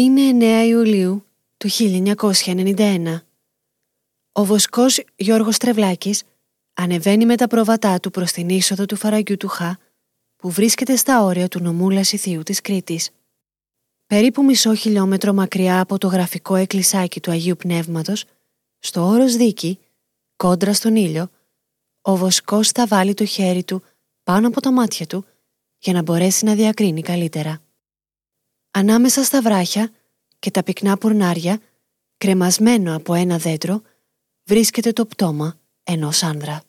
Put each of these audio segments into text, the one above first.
Είναι 9 Ιουλίου του 1991. Ο βοσκός Γιώργος Τρεβλάκης ανεβαίνει με τα πρόβατά του προς την είσοδο του φαραγγιού του Χα που βρίσκεται στα όρια του νομού Λασιθίου της Κρήτης. Περίπου μισό χιλιόμετρο μακριά από το γραφικό εκκλησάκι του Αγίου Πνεύματος, στο όρος Δίκη, κόντρα στον ήλιο, ο βοσκός θα βάλει το χέρι του πάνω από τα μάτια του για να μπορέσει να διακρίνει καλύτερα. Ανάμεσα στα βράχια και τα πυκνά πουρνάρια, κρεμασμένο από ένα δέντρο, βρίσκεται το πτώμα ενός άνδρα.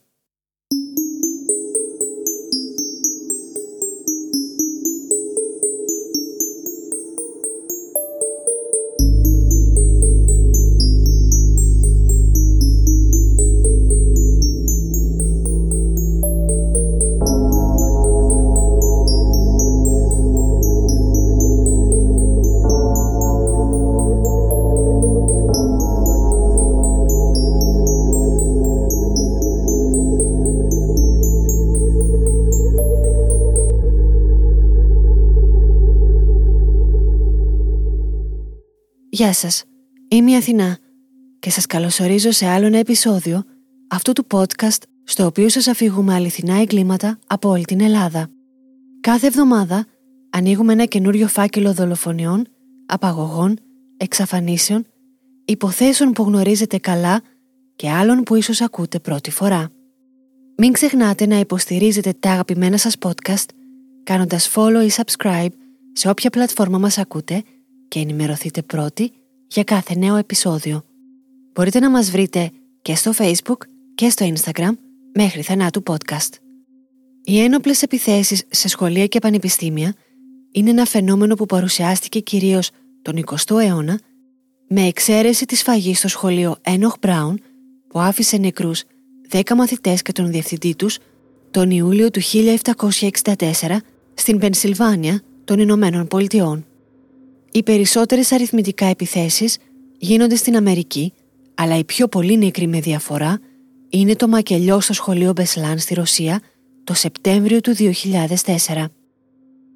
Γεια σας, είμαι η Αθηνά και σας καλωσορίζω σε άλλο ένα επεισόδιο αυτού του podcast στο οποίο σας αφηγούμε αληθινά εγκλήματα από όλη την Ελλάδα. Κάθε εβδομάδα ανοίγουμε ένα καινούριο φάκελο δολοφονιών, απαγωγών, εξαφανίσεων, υποθέσεων που γνωρίζετε καλά και άλλων που ίσως ακούτε πρώτη φορά. Μην ξεχνάτε να υποστηρίζετε τα αγαπημένα σας podcast κάνοντας follow ή subscribe σε όποια πλατφόρμα μας ακούτε και ενημερωθείτε πρώτοι για κάθε νέο επεισόδιο. Μπορείτε να μας βρείτε και στο Facebook και στο Instagram μέχρι θανάτου podcast. Οι ένοπλες επιθέσεις σε σχολεία και πανεπιστήμια είναι ένα φαινόμενο που παρουσιάστηκε κυρίως τον 20ο αιώνα με εξαίρεση της φαγής στο σχολείο Ένοχ Μπράουν που άφησε νεκρούς 10 μαθητές και τον διευθυντή τους τον Ιούλιο του 1764 στην Πενσιλβάνια των Ηνωμένων Πολιτειών. Οι περισσότερες αριθμητικά επιθέσεις γίνονται στην Αμερική, αλλά η πιο πολύ νεκρή με διαφορά είναι το μακελιό στο σχολείο Μπεσλάν στη Ρωσία το Σεπτέμβριο του 2004.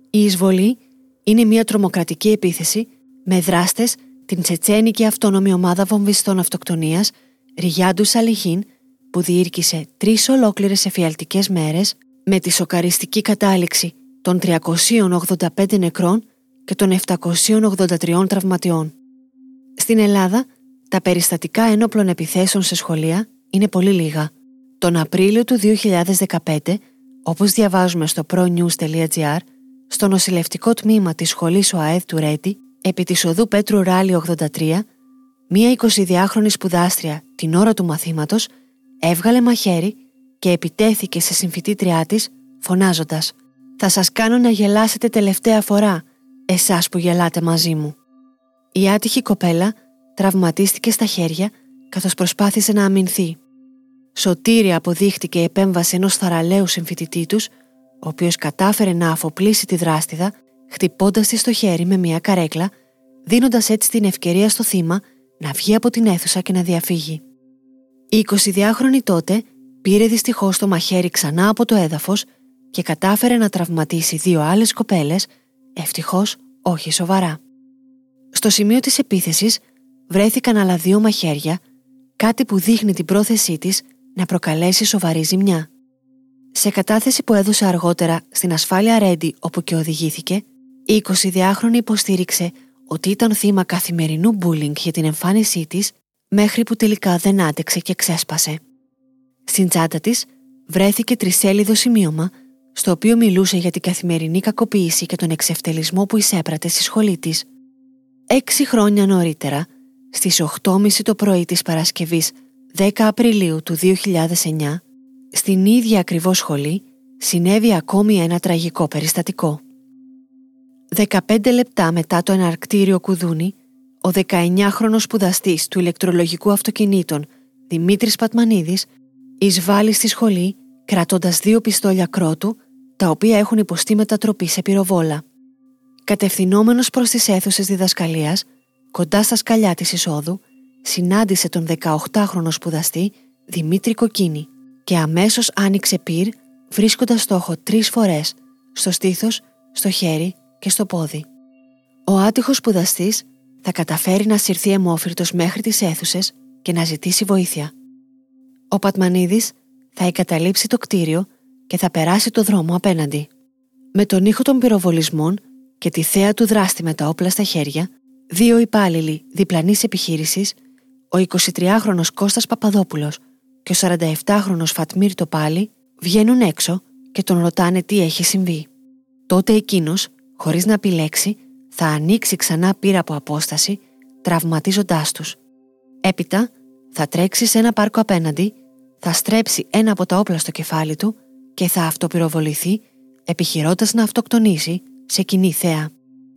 Η εισβολή είναι μια τρομοκρατική επίθεση με δράστες την τσετσένικη αυτόνομη ομάδα βομβιστών αυτοκτονίας Ριγιάντου Σαλιχίν που διήρκησε τρεις ολόκληρες εφιαλτικές μέρες με τη σοκαριστική κατάληξη των 385 νεκρών και των 783 τραυματιών. Στην Ελλάδα, τα περιστατικά ένοπλων επιθέσεων σε σχολεία είναι πολύ λίγα. Τον Απρίλιο του 2015, όπως διαβάζουμε στο pronews.gr, στο νοσηλευτικό τμήμα της σχολής ΟΑΕΔ του Ρέτη, επί της οδού Πέτρου Ράλι 83, μία 22χρονη σπουδάστρια την ώρα του μαθήματος έβγαλε μαχαίρι και επιτέθηκε σε συμφιτήτριά της φωνάζοντας «Θα σας κάνω να γελάσετε τελευταία φορά εσάς που γελάτε μαζί μου. Η άτυχη κοπέλα τραυματίστηκε στα χέρια καθώς προσπάθησε να αμυνθεί. Σωτήρια αποδείχτηκε η επέμβαση ενός θαραλέου συμφιτητή τους, ο οποίος κατάφερε να αφοπλίσει τη δράστιδα χτυπώντας τη στο χέρι με μια καρέκλα, δίνοντας έτσι την ευκαιρία στο θύμα να βγει από την αίθουσα και να διαφύγει. Η 22χρονη τότε πήρε δυστυχώς το μαχαίρι ξανά από το έδαφος και κατάφερε να τραυματίσει δύο άλλες κοπέλες Ευτυχώς όχι σοβαρά. Στο σημείο της επίθεσης βρέθηκαν άλλα δύο μαχαίρια, κάτι που δείχνει την πρόθεσή της να προκαλέσει σοβαρή ζημιά. Σε κατάθεση που έδωσε αργότερα στην ασφάλεια Ρέντι όπου και οδηγήθηκε, η 22χρονη υποστήριξε ότι ήταν θύμα καθημερινού μπούλινγκ για την εμφάνισή της μέχρι που τελικά δεν άντεξε και ξέσπασε. Στην τσάντα της βρέθηκε τρισέλιδο σημείωμα στο οποίο μιλούσε για την καθημερινή κακοποίηση και τον εξευτελισμό που εισέπρατε στη σχολή της. Έξι χρόνια νωρίτερα, στις 8.30 το πρωί της Παρασκευής 10 Απριλίου του 2009, στην ίδια ακριβώς σχολή, συνέβη ακόμη ένα τραγικό περιστατικό. 15 λεπτά μετά το εναρκτήριο κουδούνι, ο 19χρονος σπουδαστής του ηλεκτρολογικού αυτοκινήτων Δημήτρης Πατμανίδης εισβάλλει στη σχολή κρατώντας δύο πιστόλια κρότου τα οποία έχουν υποστεί μετατροπή σε πυροβόλα. Κατευθυνόμενος προς τις αίθουσες διδασκαλίας, κοντά στα σκαλιά της εισόδου, συνάντησε τον 18χρονο σπουδαστή Δημήτρη Κοκκίνη και αμέσως άνοιξε πυρ, βρίσκοντας στόχο τρεις φορές στο στήθος, στο χέρι και στο πόδι. Ο άτυχος σπουδαστής θα καταφέρει να συρθεί αιμόφυρτος μέχρι τις αίθουσες και να ζητήσει βοήθεια. Ο Πατμανίδης θα εγκαταλείψει το κτίριο και θα περάσει το δρόμο απέναντι. Με τον ήχο των πυροβολισμών και τη θέα του δράστη με τα όπλα στα χέρια, δύο υπάλληλοι διπλανής επιχείρησης, ο 23χρονος Κώστας Παπαδόπουλος και ο 47χρονος Φατμίρ Τοπάλη βγαίνουν έξω και τον ρωτάνε τι έχει συμβεί. Τότε εκείνος, χωρίς να επιλέξει, θα ανοίξει ξανά πύρα από απόσταση, τραυματίζοντάς τους. Έπειτα θα τρέξει σε ένα πάρκο απέναντι, θα στρέψει ένα από τα όπλα στο κεφάλι του και θα αυτοπυροβοληθεί επιχειρώντας να αυτοκτονήσει σε κοινή θέα.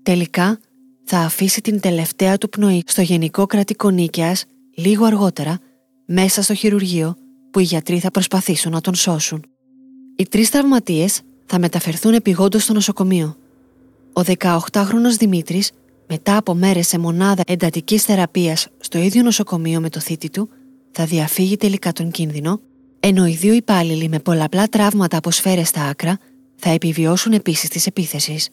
Τελικά θα αφήσει την τελευταία του πνοή στο Γενικό Κρατικό Νίκαιας λίγο αργότερα μέσα στο χειρουργείο που οι γιατροί θα προσπαθήσουν να τον σώσουν. Οι τρεις τραυματίες θα μεταφερθούν επιγόντως στο νοσοκομείο. Ο 18χρονος Δημήτρης, μετά από μέρες σε μονάδα εντατικής θεραπείας στο ίδιο νοσοκομείο με το θήτη του, θα διαφύγει τελικά τον κίνδυνο, ενώ οι δύο υπάλληλοι με πολλαπλά τραύματα από σφαίρες στα άκρα θα επιβιώσουν επίσης της επίθεσης.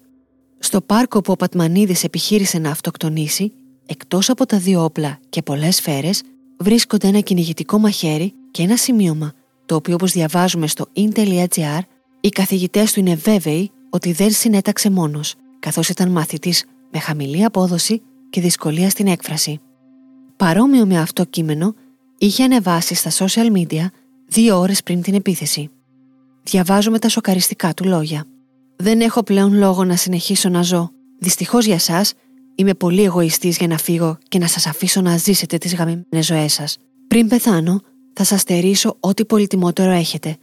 Στο πάρκο που ο Πατμανίδης επιχείρησε να αυτοκτονήσει, εκτός από τα δύο όπλα και πολλές σφαίρες, βρίσκονται ένα κυνηγητικό μαχαίρι και ένα σημείωμα, το οποίο όπως διαβάζουμε στο in.gr, οι καθηγητές του είναι βέβαιοι ότι δεν συνέταξε μόνος, καθώς ήταν μαθητής με χαμηλή απόδοση και δυσκολία στην έκφραση. Παρόμοιο με αυτό κείμενο, είχε ανεβάσει στα social media δύο ώρες πριν την επίθεση. Διαβάζουμε τα σοκαριστικά του λόγια. Δεν έχω πλέον λόγο να συνεχίσω να ζω. Δυστυχώς για εσά, είμαι πολύ εγωιστής για να φύγω και να σας αφήσω να ζήσετε τις γαμημένες ζωές σας. Πριν πεθάνω, θα σας στερήσω ό,τι πολυτιμότερο έχετε.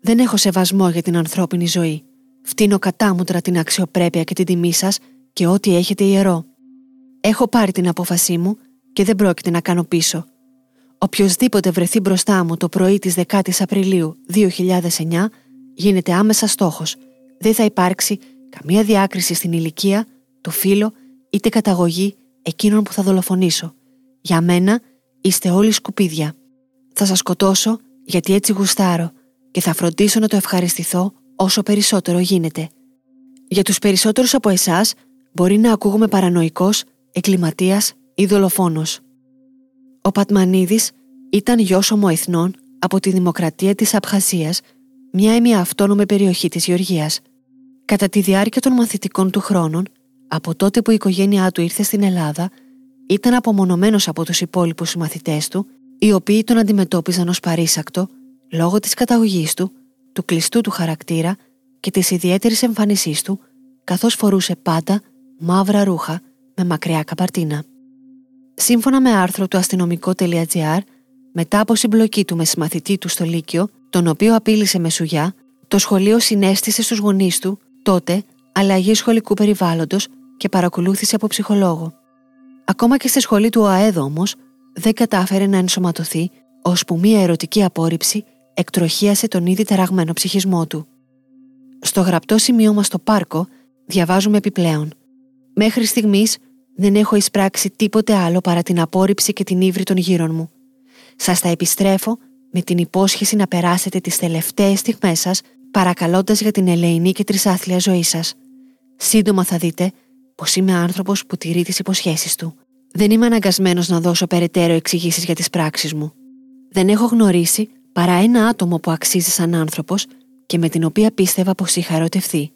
Δεν έχω σεβασμό για την ανθρώπινη ζωή. Φτύνω κατάμουτρα την αξιοπρέπεια και την τιμή σας και ό,τι έχετε ιερό. Έχω πάρει την απόφασή μου και δεν πρόκειται να κάνω πίσω. Οποιοδήποτε βρεθεί μπροστά μου το πρωί της 10 Απριλίου 2009 γίνεται άμεσα στόχος. Δεν θα υπάρξει καμία διάκριση στην ηλικία, το φύλλο είτε καταγωγή εκείνων που θα δολοφονήσω. Για μένα είστε όλοι σκουπίδια. Θα σας σκοτώσω γιατί έτσι γουστάρω και θα φροντίσω να το ευχαριστηθώ όσο περισσότερο γίνεται. Για τους περισσότερους από εσάς μπορεί να ακούγουμε παρανοϊκός, εγκληματίας ή δολοφόνος. Ο Πατμανίδης ήταν γιος ομοεθνών από τη Δημοκρατία της Απχασίας, μια ημιαυτόνομη περιοχή της Γεωργίας. Κατά τη διάρκεια των μαθητικών του χρόνων, από τότε που η οικογένειά του ήρθε στην Ελλάδα, ήταν απομονωμένος από τους υπόλοιπους συμμαθητές του, οι οποίοι τον αντιμετώπιζαν ως παρήσακτο λόγω της καταγωγής του, του κλειστού του χαρακτήρα και της ιδιαίτερης εμφάνισής του, καθώς φορούσε πάντα μαύρα ρούχα με μακριά καπαρτίνα. Σύμφωνα με άρθρο του αστυνομικό.gr, μετά από συμπλοκή του με συμμαθητή του στο Λύκειο, τον οποίο απείλησε με σουγιά, το σχολείο συνέστησε στους γονείς του τότε αλλαγή σχολικού περιβάλλοντος και παρακολούθησε από ψυχολόγο. Ακόμα και στη σχολή του ΟΑΕΔ όμως, δεν κατάφερε να ενσωματωθεί, ώσπου μία ερωτική απόρριψη εκτροχίασε τον ήδη ταραγμένο ψυχισμό του. Στο γραπτό σημείωμα στο πάρκο διαβάζουμε επιπλέον. Μέχρι στιγμής δεν έχω εισπράξει τίποτε άλλο παρά την απόρριψη και την ύβρη των γύρων μου. Σας τα επιστρέφω με την υπόσχεση να περάσετε τις τελευταίες στιγμές σας παρακαλώντας για την ελεηνή και τρισάθλια ζωή σας. Σύντομα θα δείτε πως είμαι άνθρωπος που τηρεί τις υποσχέσεις του. Δεν είμαι αναγκασμένος να δώσω περαιτέρω εξηγήσεις για τις πράξεις μου. Δεν έχω γνωρίσει παρά ένα άτομο που αξίζει σαν άνθρωπος και με την οποία πίστευα πως είχα ερωτευθεί.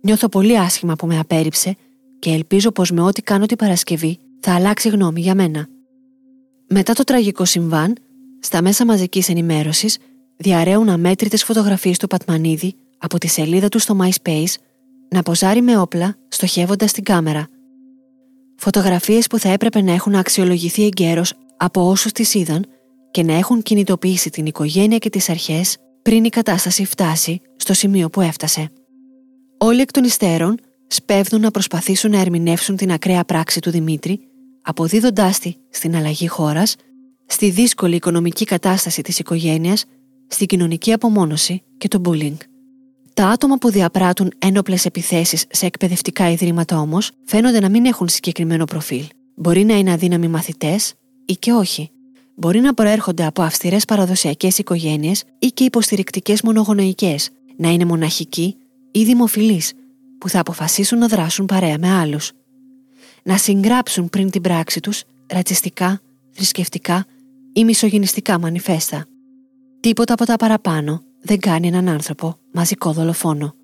Νιώθω πολύ άσχημα που με απέρριψε και ελπίζω πως με ό,τι κάνω την Παρασκευή θα αλλάξει γνώμη για μένα. Μετά το τραγικό συμβάν, στα μέσα μαζικής ενημέρωσης διαρρέουν αμέτρητες φωτογραφίες του Πατμανίδη από τη σελίδα του στο MySpace να ποζάρει με όπλα, στοχεύοντας την κάμερα. Φωτογραφίες που θα έπρεπε να έχουν αξιολογηθεί εγκαίρως από όσους τις είδαν και να έχουν κινητοποιήσει την οικογένεια και τις αρχές πριν η κατάσταση φτάσει στο σημείο που έφτασε. Όλοι εκ των υστέρων σπέβδουν να προσπαθήσουν να ερμηνεύσουν την ακραία πράξη του Δημήτρη, αποδίδοντάς τη στην αλλαγή χώρας, στη δύσκολη οικονομική κατάσταση της οικογένειας, στην κοινωνική απομόνωση και το bullying. Τα άτομα που διαπράττουν ένοπλες επιθέσεις σε εκπαιδευτικά ιδρύματα όμως φαίνονται να μην έχουν συγκεκριμένο προφίλ. Μπορεί να είναι αδύναμοι μαθητές ή και όχι. Μπορεί να προέρχονται από αυστηρές παραδοσιακές οικογένειες ή και υποστηρικτικές μονογονοϊκέ, να είναι μοναχικοί ή δημοφιλείς, που θα αποφασίσουν να δράσουν παρέα με άλλους. να συγγράψουν πριν την πράξη τους ρατσιστικά, θρησκευτικά ή μισογενιστικά μανιφέστα. Τίποτα από τα παραπάνω δεν κάνει έναν άνθρωπο μαζικό δολοφόνο.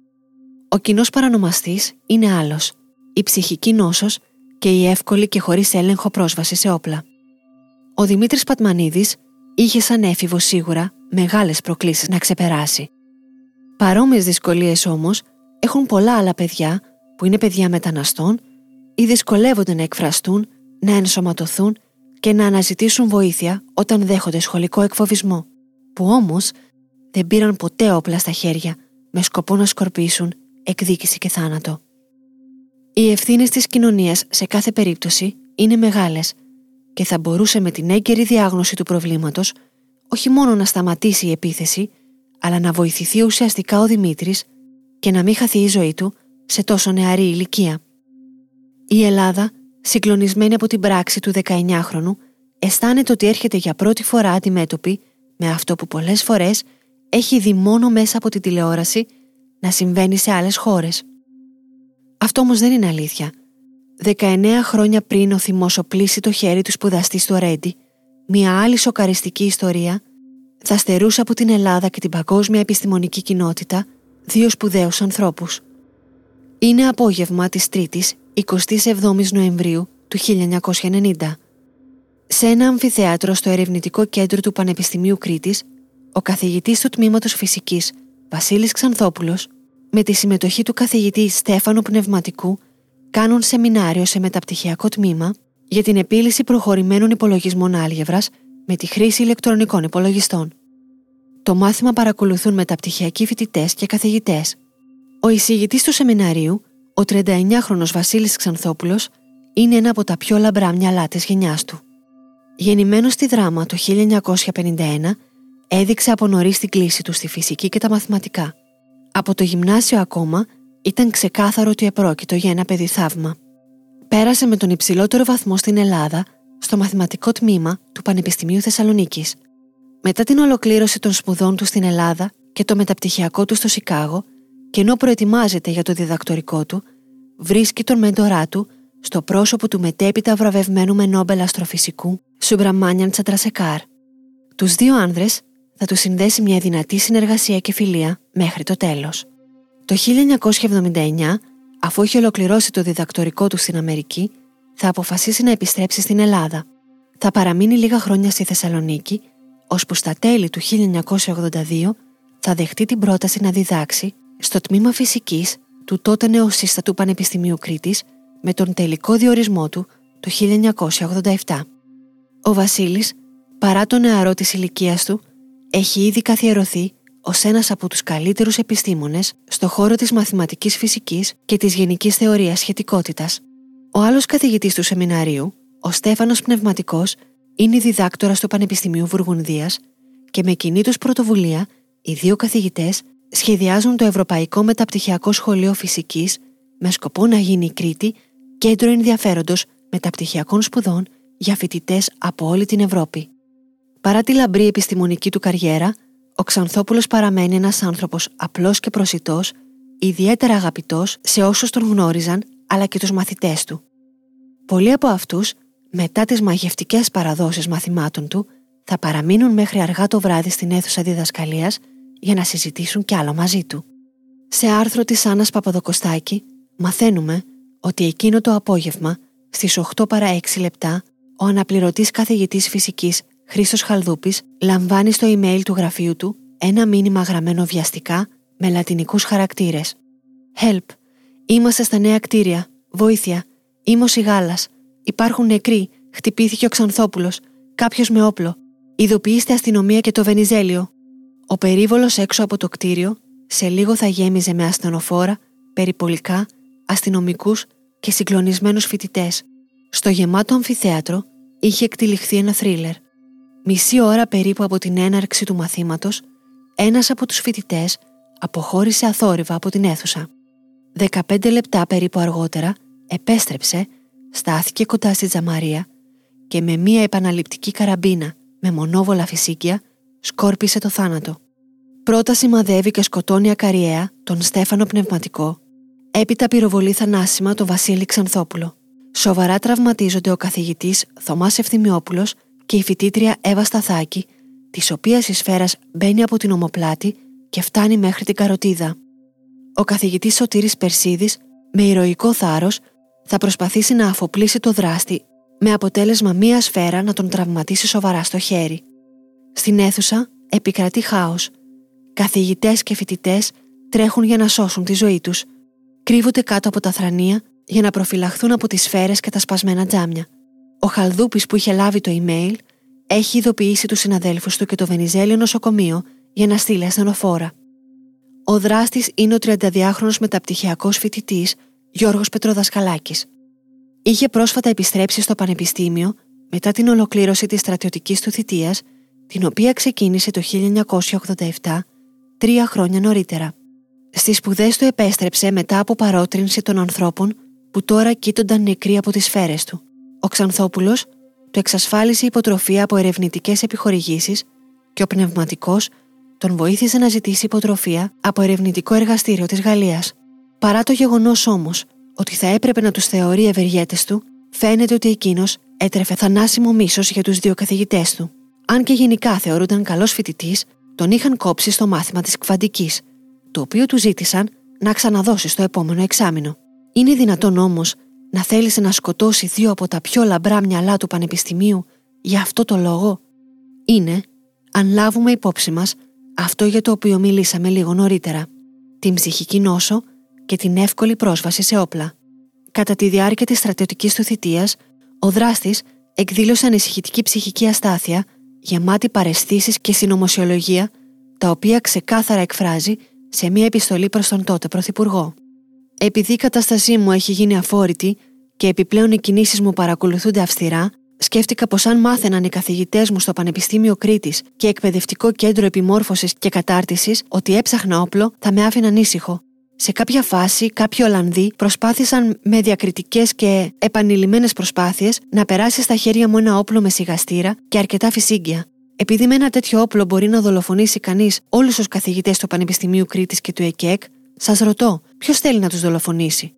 Ο κοινός παρανομαστής είναι άλλος, η ψυχική νόσος και η εύκολη και χωρίς έλεγχο πρόσβαση σε όπλα. Ο Δημήτρης Πατμανίδης είχε σαν έφηβο σίγουρα μεγάλες προκλήσεις να ξεπεράσει. Παρόμοιες δυσκολίες όμως έχουν πολλά άλλα παιδιά που είναι παιδιά μεταναστών ή δυσκολεύονται να εκφραστούν, να ενσωματωθούν και να αναζητήσουν βοήθεια όταν δέχονται σχολικό εκφοβισμό, που όμως δεν πήραν ποτέ όπλα στα χέρια με σκοπό να σκορπίσουν εκδίκηση και θάνατο. Οι ευθύνες της κοινωνίας σε κάθε περίπτωση είναι μεγάλες και θα μπορούσε με την έγκαιρη διάγνωση του προβλήματος όχι μόνο να σταματήσει η επίθεση, αλλά να βοηθηθεί ουσιαστικά ο Δημήτρης και να μην χαθεί η ζωή του σε τόσο νεαρή ηλικία. Η Ελλάδα, συγκλονισμένη από την πράξη του 19χρονου, αισθάνεται ότι έρχεται για πρώτη φορά αντιμέτωπη με αυτό που πολλές φορές έχει δει μόνο μέσα από την τηλεόραση να συμβαίνει σε άλλες χώρες. Αυτό όμως δεν είναι αλήθεια. 19 χρόνια πριν ο θυμός οπλίσει το χέρι του σπουδαστής στο Ρέντι, μια άλλη σοκαριστική ιστορία θα στερούσε από την Ελλάδα και την παγκόσμια επιστημονική κοινότητα δύο σπουδαίους ανθρώπους. Είναι απόγευμα της 3ης 27 Νοεμβρίου του 1990. Σε ένα αμφιθέατρο στο Ερευνητικό Κέντρο του Πανεπιστημίου Κρήτης, ο καθηγητής του Τμήματος Φυσικής Βασίλης Ξανθόπουλος με τη συμμετοχή του καθηγητή Στέφανου Πνευματικού κάνουν σεμινάριο σε μεταπτυχιακό τμήμα για την επίλυση προχωρημένων υπολογισμών άλγευρας με τη χρήση ηλεκτρονικών υπολογιστών. Το μάθημα παρακολουθούν μεταπτυχιακοί φοιτητές και καθηγητές. Ο εισηγητής του σεμιναρίου, ο 39χρονο Βασίλης Ξανθόπουλος, είναι ένα από τα πιο λαμπρά μυαλά της γενιάς του. Γεννημένος στη δράμα το 1951, έδειξε από νωρίς την κλίση του στη φυσική και τα μαθηματικά. Από το γυμνάσιο ακόμα ήταν ξεκάθαρο ότι επρόκειτο για ένα παιδί θαύμα. Πέρασε με τον υψηλότερο βαθμό στην Ελλάδα στο μαθηματικό τμήμα του Πανεπιστημίου Θεσσαλονίκης. Μετά την ολοκλήρωση των σπουδών του στην Ελλάδα και το μεταπτυχιακό του στο Σικάγο, και ενώ προετοιμάζεται για το διδακτορικό του, βρίσκει τον μέντορά του στο πρόσωπο του μετέπειτα βραβευμένου με Νόμπελ Αστροφυσικού Σουμπραμάνιαν Τσατρασεκάρ. Τους δύο άνδρες θα τους συνδέσει μια δυνατή συνεργασία και φιλία μέχρι το τέλος. Το 1979, αφού έχει ολοκληρώσει το διδακτορικό του στην Αμερική, θα αποφασίσει να επιστρέψει στην Ελλάδα. Θα παραμείνει λίγα χρόνια στη Θεσσαλονίκη, ώσπου στα τέλη του 1982 θα δεχτεί την πρόταση να διδάξει στο τμήμα φυσικής του τότε νεοσύστατου Πανεπιστημίου Κρήτης με τον τελικό διορισμό του το 1987. Ο Βασίλης, παρά το νεαρό της ηλικίας του, έχει ήδη καθιερωθεί ως ένας από τους καλύτερους επιστήμονες στο χώρο της μαθηματικής φυσικής και της γενικής θεωρίας σχετικότητας. Ο άλλος καθηγητής του σεμιναρίου, ο Στέφανος Πνευματικός, είναι διδάκτορα στο Πανεπιστημίου Βουργουνδίας και με κοινή τους πρωτοβουλία οι δύο καθηγητές σχεδιάζουν το Ευρωπαϊκό Μεταπτυχιακό Σχολείο Φυσικής με σκοπό να γίνει η Κρήτη κέντρο ενδιαφέροντος μεταπτυχιακών σπουδών για φοιτητές από όλη την Ευρώπη. Παρά τη λαμπρή επιστημονική του καριέρα, ο Ξανθόπουλος παραμένει ένας άνθρωπος απλός και προσιτός, ιδιαίτερα αγαπητός σε όσους τον γνώριζαν, αλλά και τους μαθητές του. Πολλοί από αυτούς, μετά τις μαγευτικές παραδόσεις μαθημάτων του, θα παραμείνουν μέχρι αργά το βράδυ στην αίθουσα διδασκαλίας για να συζητήσουν κι άλλο μαζί του. Σε άρθρο της Άννας Παπαδοκοστάκη μαθαίνουμε ότι εκείνο το απόγευμα στις 8 παρα 6 λεπτά ο αναπληρωτής καθηγητής φυσικής Χρήστος Χαλδούπης λαμβάνει στο email του γραφείου του ένα μήνυμα γραμμένο βιαστικά με λατινικούς χαρακτήρες. Help! Είμαστε στα νέα κτίρια. Βοήθεια! Είμαι ο Σιγάλας. Υπάρχουν νεκροί. Χτυπήθηκε ο Ξανθόπουλος. Κάποιος με όπλο. Ειδοποιήστε αστυνομία και το Βενιζέλιο. Ο περίβολος έξω από το κτίριο σε λίγο θα γέμιζε με ασθενοφόρα, περιπολικά, αστυνομικούς και συγκλονισμένους φοιτητές. Στο γεμάτο αμφιθέατρο είχε εκτυλιχθεί ένα θρίλερ. Μισή ώρα περίπου από την έναρξη του μαθήματος, ένας από τους φοιτητές αποχώρησε αθόρυβα από την αίθουσα. 15 λεπτά περίπου αργότερα επέστρεψε, στάθηκε κοντά στη τζαμαρία και με μία επαναληπτική καραμπίνα με μονόβολα φυσίκια σκόρπισε το θάνατο. Πρώτα σημαδεύει και σκοτώνει ακαριέα τον Στέφανο Πνευματικό, έπειτα πυροβολεί θανάσιμα τον Βασίλη Ξανθόπουλο. σοβαρά τραυματίζονται ο καθηγητής Θωμάς Ευθυμιόπουλος και η φοιτήτρια Εύα Σταθάκη, της οποίας η σφαίρας μπαίνει από την ομοπλάτη και φτάνει μέχρι την καροτίδα. Ο καθηγητής Σωτήρης Περσίδης, με ηρωικό θάρρος, θα προσπαθήσει να αφοπλίσει το δράστη, με αποτέλεσμα μία σφαίρα να τον τραυματίσει σοβαρά στο χέρι. Στην αίθουσα επικρατεί χάος. Καθηγητές και φοιτητές τρέχουν για να σώσουν τη ζωή τους. Κρύβονται κάτω από τα θρανία για να προφυλαχθούν από τις σφαίρες και τα σπασμένα τζάμια. Ο Χαλδούπης που είχε λάβει το email έχει ειδοποιήσει τους συναδέλφους του και το Βενιζέλιο νοσοκομείο για να στείλει ασθενοφόρα. Ο δράστης είναι ο 32χρονο μεταπτυχιακός φοιτητής Γιώργος Πετροδασκαλάκης. Είχε πρόσφατα επιστρέψει στο Πανεπιστήμιο μετά την ολοκλήρωση της στρατιωτικής του θητείας, την οποία ξεκίνησε το 1987, τρία χρόνια νωρίτερα. Στις σπουδές του επέστρεψε μετά από παρότρινση των ανθρώπων που τώρα κοίτονταν νεκροί από τις σφαίρες του. Ο Ξανθόπουλος του εξασφάλισε υποτροφία από ερευνητικές επιχορηγήσεις και ο πνευματικός τον βοήθησε να ζητήσει υποτροφία από ερευνητικό εργαστήριο της Γαλλίας. Παρά το γεγονός όμως ότι θα έπρεπε να τους θεωρεί ευεργέτες του, φαίνεται ότι εκείνος έτρεφε θανάσιμο μίσος για τους δύο καθηγητές του. Αν και γενικά θεωρούνταν καλός φοιτητής, τον είχαν κόψει στο μάθημα της κβαντικής, το οποίο του ζήτησαν να ξαναδώσει στο επόμενο εξάμεινο. Είναι δυνατόν όμως να θέλησε να σκοτώσει δύο από τα πιο λαμπρά μυαλά του Πανεπιστημίου για αυτό το λόγο; Είναι, αν λάβουμε υπόψη μας αυτό για το οποίο μιλήσαμε λίγο νωρίτερα, την ψυχική νόσο και την εύκολη πρόσβαση σε όπλα. Κατά τη διάρκεια της στρατιωτικής του θητείας, ο δράστης εκδήλωσε ανησυχητική ψυχική αστάθεια, γεμάτη παρεστήσεις και συνωμοσιολογία, τα οποία ξεκάθαρα εκφράζει σε μία επιστολή προς τον τότε Πρωθυπουργό. Επειδή η κατάστασή μου έχει γίνει αφόρητη και επιπλέον οι κινήσεις μου παρακολουθούνται αυστηρά, σκέφτηκα πως αν μάθαιναν οι καθηγητές μου στο Πανεπιστήμιο Κρήτης και Εκπαιδευτικό Κέντρο Επιμόρφωσης και Κατάρτισης ότι έψαχνα όπλο, θα με άφηναν ήσυχο. Σε κάποια φάση, κάποιοι Ολλανδοί προσπάθησαν με διακριτικές και επανειλημμένες προσπάθειες να περάσει στα χέρια μου ένα όπλο με σιγαστήρα και αρκετά φυσίγγια. Επειδή με ένα τέτοιο όπλο μπορεί να δολοφονήσει κανείς όλους τους καθηγητές του Πανεπιστημίου Κρήτης και του ΕΚΕΚ, σας ρωτώ, ποιος θέλει να τους δολοφονήσει;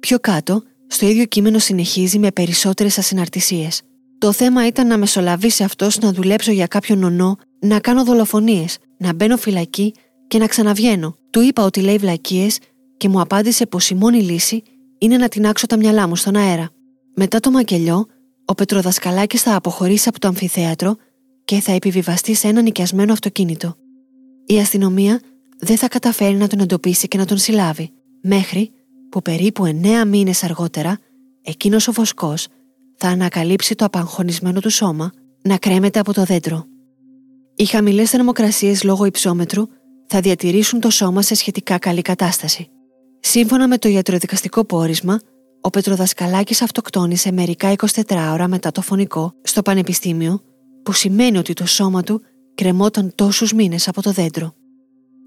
Πιο κάτω, στο ίδιο κείμενο συνεχίζει με περισσότερες ασυναρτησίες. Το θέμα ήταν να μεσολαβήσει αυτός να δουλέψω για κάποιον ονό, να κάνω δολοφονίες, να μπαίνω φυλακή και να ξαναβγαίνω. Του είπα ότι λέει βλακίες και μου απάντησε πως η μόνη λύση είναι να τεινάξω τα μυαλά μου στον αέρα. Μετά το μακελιό, ο Πετροδασκαλάκης θα αποχωρήσει από το αμφιθέατρο και θα επιβιβαστεί σε ένα νοικιασμένο αυτοκίνητο. Η αστυνομία δεν θα καταφέρει να τον εντοπίσει και να τον συλλάβει, μέχρι που περίπου εννέα μήνες αργότερα εκείνος ο βοσκός θα ανακαλύψει το απαγχωνισμένο του σώμα να κρέμεται από το δέντρο. Οι χαμηλές θερμοκρασίες λόγω υψόμετρου θα διατηρήσουν το σώμα σε σχετικά καλή κατάσταση. Σύμφωνα με το ιατροδικαστικό πόρισμα, ο Πετροδασκαλάκης αυτοκτόνησε μερικά 24 ώρα μετά το φωνικό στο Πανεπιστήμιο, που σημαίνει ότι το σώμα του κρεμόταν τόσους μήνες από το δέντρο.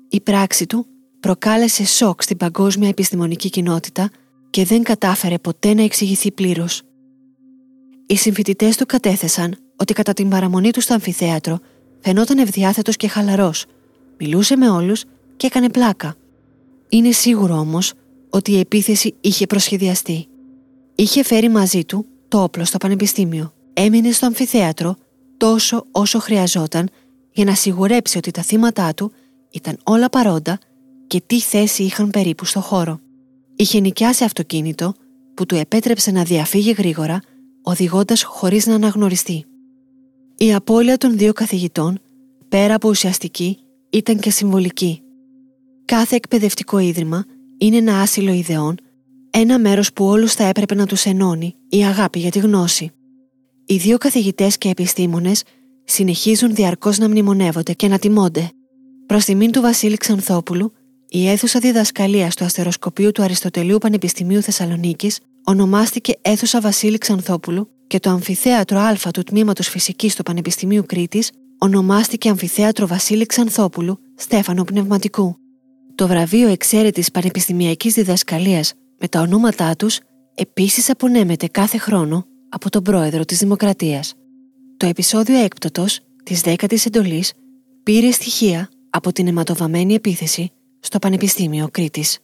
Η πράξη του προκάλεσε σοκ στην παγκόσμια επιστημονική κοινότητα και δεν κατάφερε ποτέ να εξηγηθεί πλήρως. Οι συμφοιτητές του κατέθεσαν ότι κατά την παραμονή του στο αμφιθέατρο φαινόταν ευδιάθετος και χαλαρός, μιλούσε με όλους και έκανε πλάκα. Είναι σίγουρο όμως ότι η επίθεση είχε προσχεδιαστεί. Είχε φέρει μαζί του το όπλο στο πανεπιστήμιο. Έμεινε στο αμφιθέατρο τόσο όσο χρειαζόταν για να σιγουρέψει ότι τα θύματα του ήταν όλα παρόντα και τι θέση είχαν περίπου στο χώρο. Είχε νοικιάσει αυτοκίνητο που του επέτρεψε να διαφύγει γρήγορα, οδηγώντας χωρίς να αναγνωριστεί. Η απώλεια των δύο καθηγητών, πέρα από ουσιαστική, ήταν και συμβολική. Κάθε εκπαιδευτικό ίδρυμα είναι ένα άσυλο ιδεών, ένα μέρος που όλους θα έπρεπε να τους ενώνει η αγάπη για τη γνώση. Οι δύο καθηγητές και επιστήμονες συνεχίζουν διαρκώς να μνημονεύονται και να τιμώνται. Προς τιμήν του Βασίλη Ξανθόπουλου, η αίθουσα διδασκαλία του Αστεροσκοπείου του Αριστοτελείου Πανεπιστημίου Θεσσαλονίκης ονομάστηκε αίθουσα Βασίλη Ξανθόπουλου και το Αμφιθέατρο Α του Τμήματος Φυσικής του Πανεπιστημίου Κρήτης ονομάστηκε Αμφιθέατρο Βασίλη Ξανθόπουλου Στέφανο Πνευματικού. Το βραβείο εξαίρετης πανεπιστημιακής διδασκαλίας με τα ονόματά τους επίσης απονέμεται κάθε χρόνο από τον πρόεδρο της Δημοκρατίας. Το επεισόδιο έκπτωτος της 10η εντολής πήρε στοιχεία από την αιματοβαμένη επίθεση στο Πανεπιστήμιο Κρήτης.